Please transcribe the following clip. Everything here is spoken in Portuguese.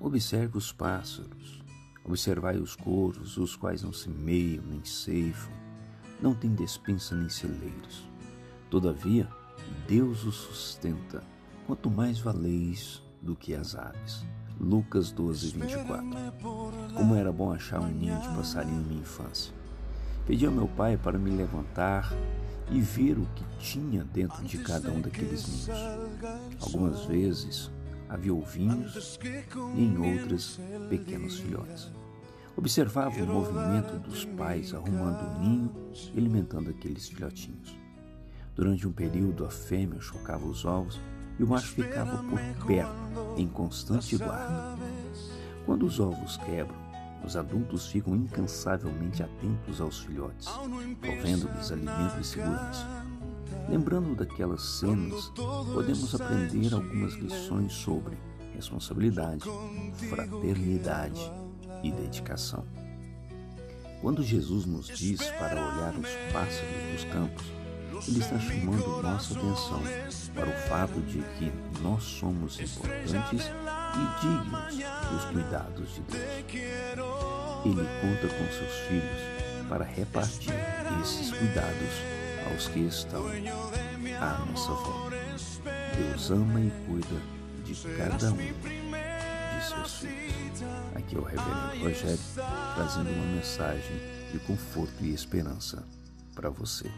Observe os pássaros, observai os couros, os quais não semeiam nem ceifam, não têm despensa nem celeiros. Todavia, Deus os sustenta, quanto mais valeis do que as aves. Lucas 12, 24. Como era bom achar um ninho de passarinho em minha infância. Pedi ao meu pai para me levantar e ver o que tinha dentro de cada um daqueles ninhos. Algumas vezes havia ovinhos e em outras pequenos filhotes. Observava o movimento dos pais arrumando o ninho e alimentando aqueles filhotinhos. Durante um período, a fêmea chocava os ovos e o macho ficava por perto, em constante guarda. Quando os ovos quebram, os adultos ficam incansavelmente atentos aos filhotes, provendo-lhes alimento e segurança. Lembrando daquelas cenas, podemos aprender algumas lições sobre responsabilidade, fraternidade e dedicação. Quando Jesus nos diz para olhar os pássaros dos campos, ele está chamando nossa atenção para o fato de que nós somos importantes e dignos dos cuidados de Deus. Ele conta com seus filhos para repartir esses cuidados aos que estão à nossa volta. Deus ama e cuida de cada um de seus filhos. Aqui é o Reverendo Rogério trazendo uma mensagem de conforto e esperança para você.